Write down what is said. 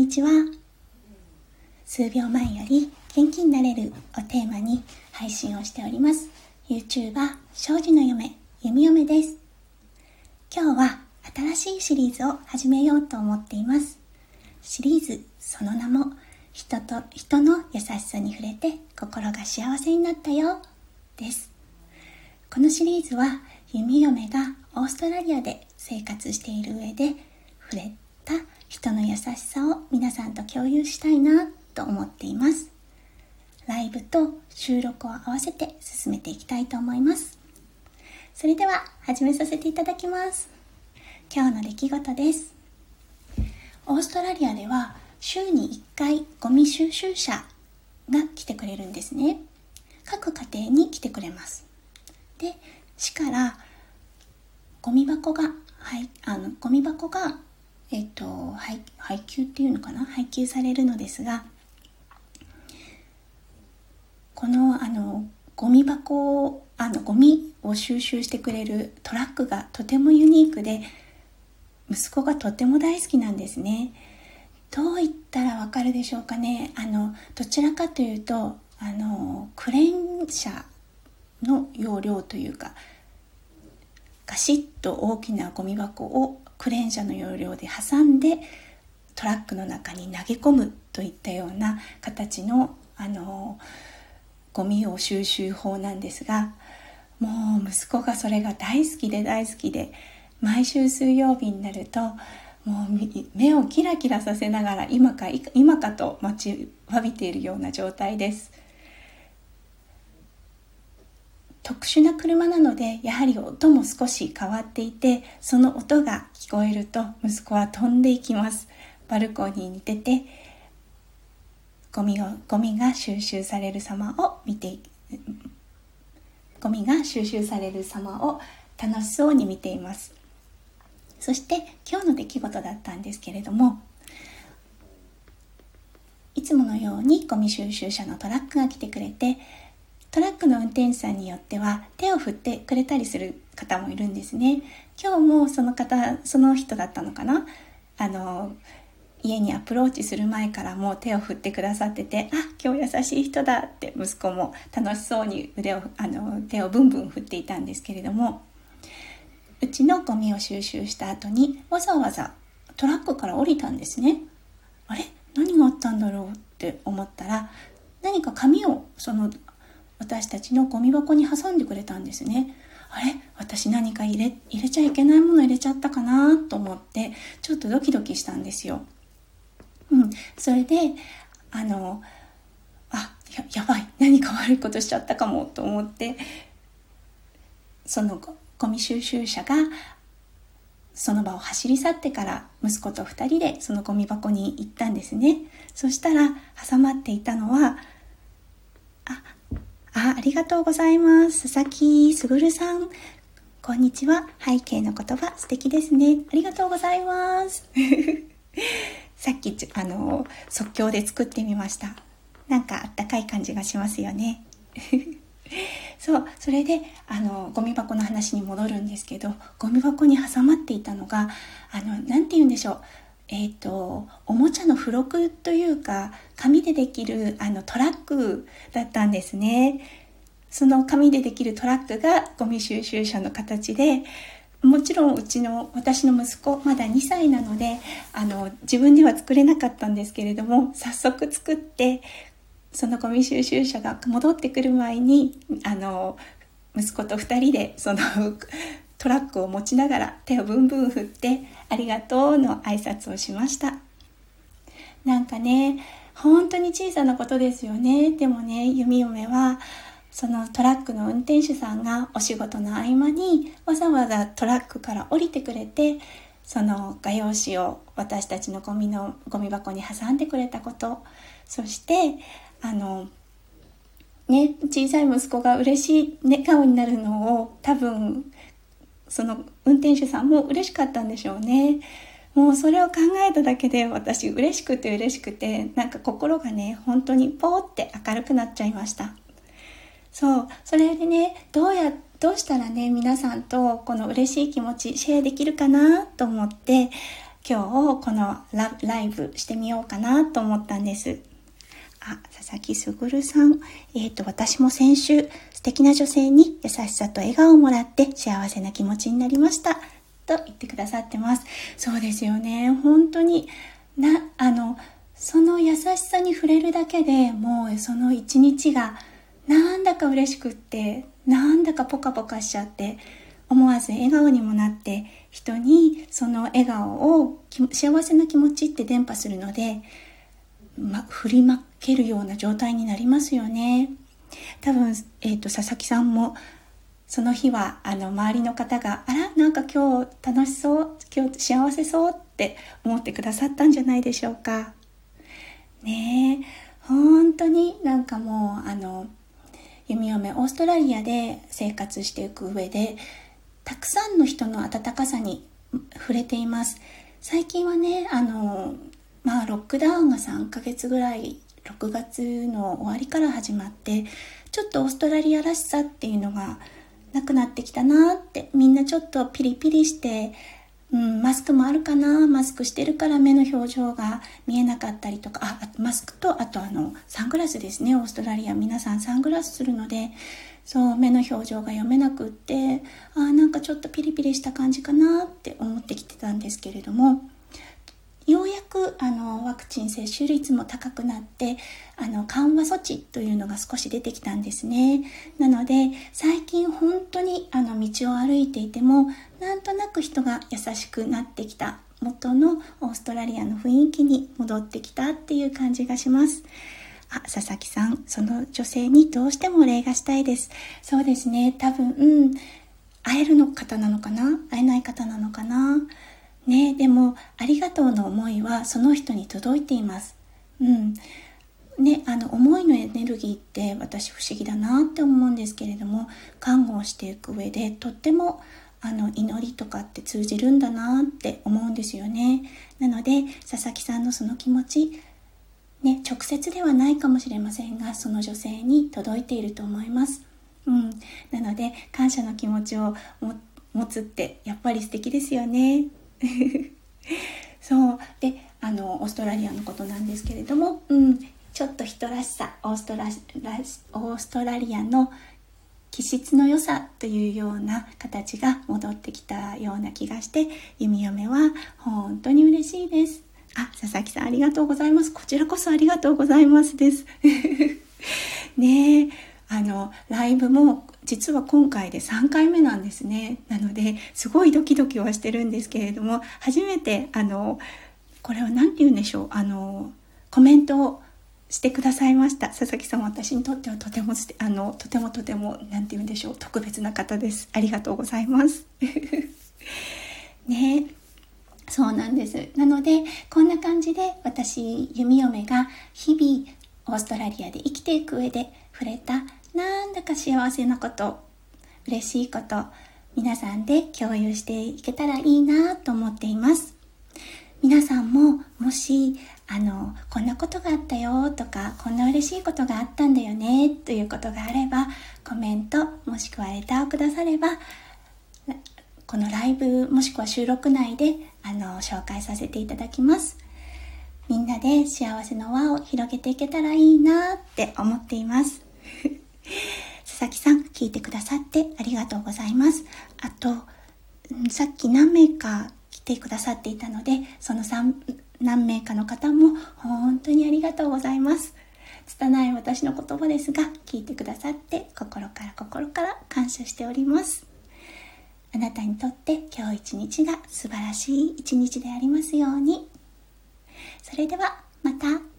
にちは。数秒前より元気になれるをテーマに配信をしております。YouTuber 庄司の嫁弓嫁です。今日は新しいシリーズを始めようと思っています。シリーズその名も人と人の優しさに触れて心が幸せになったよ。です。このシリーズは弓嫁がオーストラリアで生活している上で触れた人の優しさを皆さんと共有したいなと思っています。ライブと収録を合わせて進めていきたいと思います。それでは始めさせていただきます。今日の出来事です。オーストラリアでは週に1回ゴミ収集車が来てくれるんですね。各家庭に来てくれます。で市からゴミ箱がはいあのゴミ箱がえっ、と配配給っていうのかな？配給されるのですがこのあのゴミ箱をあのゴミを収集してくれるトラックがとてもユニークで息子がとても大好きなんですね。どう言ったらわかるでしょうかね？あのどちらかというとあのクレーン車の容量というかガシッと大きなゴミ箱をクレーン車の容量で挟んでトラックの中に投げ込むといったような形のあのゴミを収集法なんですがもう息子がそれが大好きで大好きで毎週水曜日になるともう目をキラキラさせながら今か今かと待ちわびているような状態です。特殊な車なのでやはり音も少し変わっていてその音が聞こえると息子は飛んでいきます。バルコニーに出てゴミをゴミが収集される様を見てゴミが収集される様を楽しそうに見ています。そして今日の出来事だったんですけれどもいつものようにゴミ収集車のトラックが来てくれてトラックの運転手さんによっては手を振ってくれたりする方もいるんですね。今日もその方その人だったのかな？あの家にアプローチする前からもう手を振ってくださっててあ今日優しい人だって息子も楽しそうに腕をあの手をブンブン振っていたんですけれどもうちのゴミを収集した後にわざわざトラックから降りたんですねあれ？何があったんだろう？って思ったら何か紙をその私たちのゴミ箱に挟んでくれたんですね。あれ？私何か入れ入れちゃいけないもの入れちゃったかなと思ってちょっとドキドキしたんですよ。うん、それであのあややばい。何か悪いことしちゃったかもと思ってそのゴミ収集車がその場を走り去ってから息子と2人でそのゴミ箱に行ったんですね。そしたら挟まっていたのはああありがとうございます。佐々木卓さん。こんにちは。背景の言葉。素敵ですね。ありがとうございます。さっきあの即興で作ってみました。なんかあったかい感じがしますよね。そうそれであのゴミ箱の話に戻るんですけどゴミ箱に挟まっていたのがあの何て言うんでしょう。えーと、おもちゃの付録というか紙でできるあのトラックだったんですね。その紙でできるトラックがゴミ収集車の形でもちろんうちの私の息子まだ2歳なのであの自分では作れなかったんですけれども早速作ってそのゴミ収集車が戻ってくる前にあの息子と2人でそのトラックを持ちながら手をブンブン振ってありがとうの挨拶をしました。なんかね本当に小さなことですよね。でもね弓嫁はそのトラックの運転手さんがお仕事の合間にわざわざトラックから降りてくれてその画用紙を私たちのゴミのゴミ箱に挟んでくれたこと。そしてあのね小さい息子が嬉しい笑顔になるのを多分その運転手さんも嬉しかったんでしょうね。もうそれを考えただけで私嬉しくて嬉しくてなんか心がね本当にポーって明るくなっちゃいました。そうそれでねどうやどうしたらね皆さんとこの嬉しい気持ちシェアできるかなと思って今日このライブしてみようかなと思ったんです。あ、佐々木すぐるさん。えっ、ー、と、私も先週、素敵な女性に優しさと笑顔をもらって幸せな気持ちになりました。と言ってくださってます。そうですよね。本当に、な、あの、その優しさに触れるだけでもうその一日がなんだか嬉しくってなんだかポカポカしちゃって思わず笑顔にもなって人にその笑顔を幸せな気持ちって伝播するので、ま、振りまけるような状態になりますよね多分、えーと、佐々木さんもその日はあの周りの方が「あらなんか今日楽しそう今日幸せそう」って思ってくださったんじゃないでしょうか。ねえ本当になんかもうあの弓嫁オーストラリアで生活していく上でたくさんの人の温かさに触れています最近はねあのまあロックダウンが3ヶ月ぐらい6月の終わりから始まってちょっとオーストラリアらしさっていうのがなくなってきたなってみんなちょっとピリピリしてうん、マスクもあるかなマスクしてるから目の表情が見えなかったりとかあマスクとあとあのサングラスですねオーストラリア。皆さんサングラスするのでそう目の表情が読めなくってあなんかちょっとピリピリした感じかなって思ってきてたんですけれどもくあのワクチン接種率も高くなってあの緩和措置というのが少し出てきたんですね。なので最近本当にあの道を歩いていてもなんとなく人が優しくなってきた元のオーストラリアの雰囲気に戻ってきたっていう感じがします。あ、佐々木さん、その女性にどうしてもお礼がしたいです。そうですね、多分、うん、会えるの方なのかな？会えない方なのかな？ねでもありがとうの思いはその人に届いています。うん。ねあの思いのエネルギーって私不思議だなって思うんですけれども看護をしていく上でとってもあの祈りとかって通じるんだなって思うんですよね。なので佐々木さんのその気持ちね直接ではないかもしれませんがその女性に届いていると思います。うん。なので感謝の気持ちを持つってやっぱり素敵ですよね。そう。であのオーストラリアのことなんですけれども、うん、ちょっと人らしさオーストラオーストラリアの気質の良さというような形が戻ってきたような気がして弓嫁は本当に嬉しいです。あ佐々木さんありがとうございます。こちらこそありがとうございますです。ねえ。あのライブも実は今回で3回目なんですね。なのですごいドキドキはしてるんですけれども初めてあのこれは何て言うんでしょうあのコメントをしてくださいました。佐々木さん私にとってはとてもあのとてもとても何て言うんでしょう特別な方です。ありがとうございます。ね。そうなんです。なのでこんな感じで私弓嫁が日々オーストラリアで生きていく上で触れたなんだか幸せなこと、嬉しいこと、皆さんで共有していけたらいいなと思っています。皆さんももし、あの、こんなことがあったよとか、こんな嬉しいことがあったんだよねということがあれば、コメントもしくはレターをくだされば、このライブもしくは収録内であの紹介させていただきます。みんなで幸せの輪を広げていけたらいいなって思っています。佐々木さん、聞いてくださってありがとうございます。あと、さっき何名か来てくださっていたので、その何名かの方も本当にありがとうございます。拙い私の言葉ですが、聞いてくださって心から心から感謝しております。あなたにとって今日一日が素晴らしい一日でありますように。それではまた。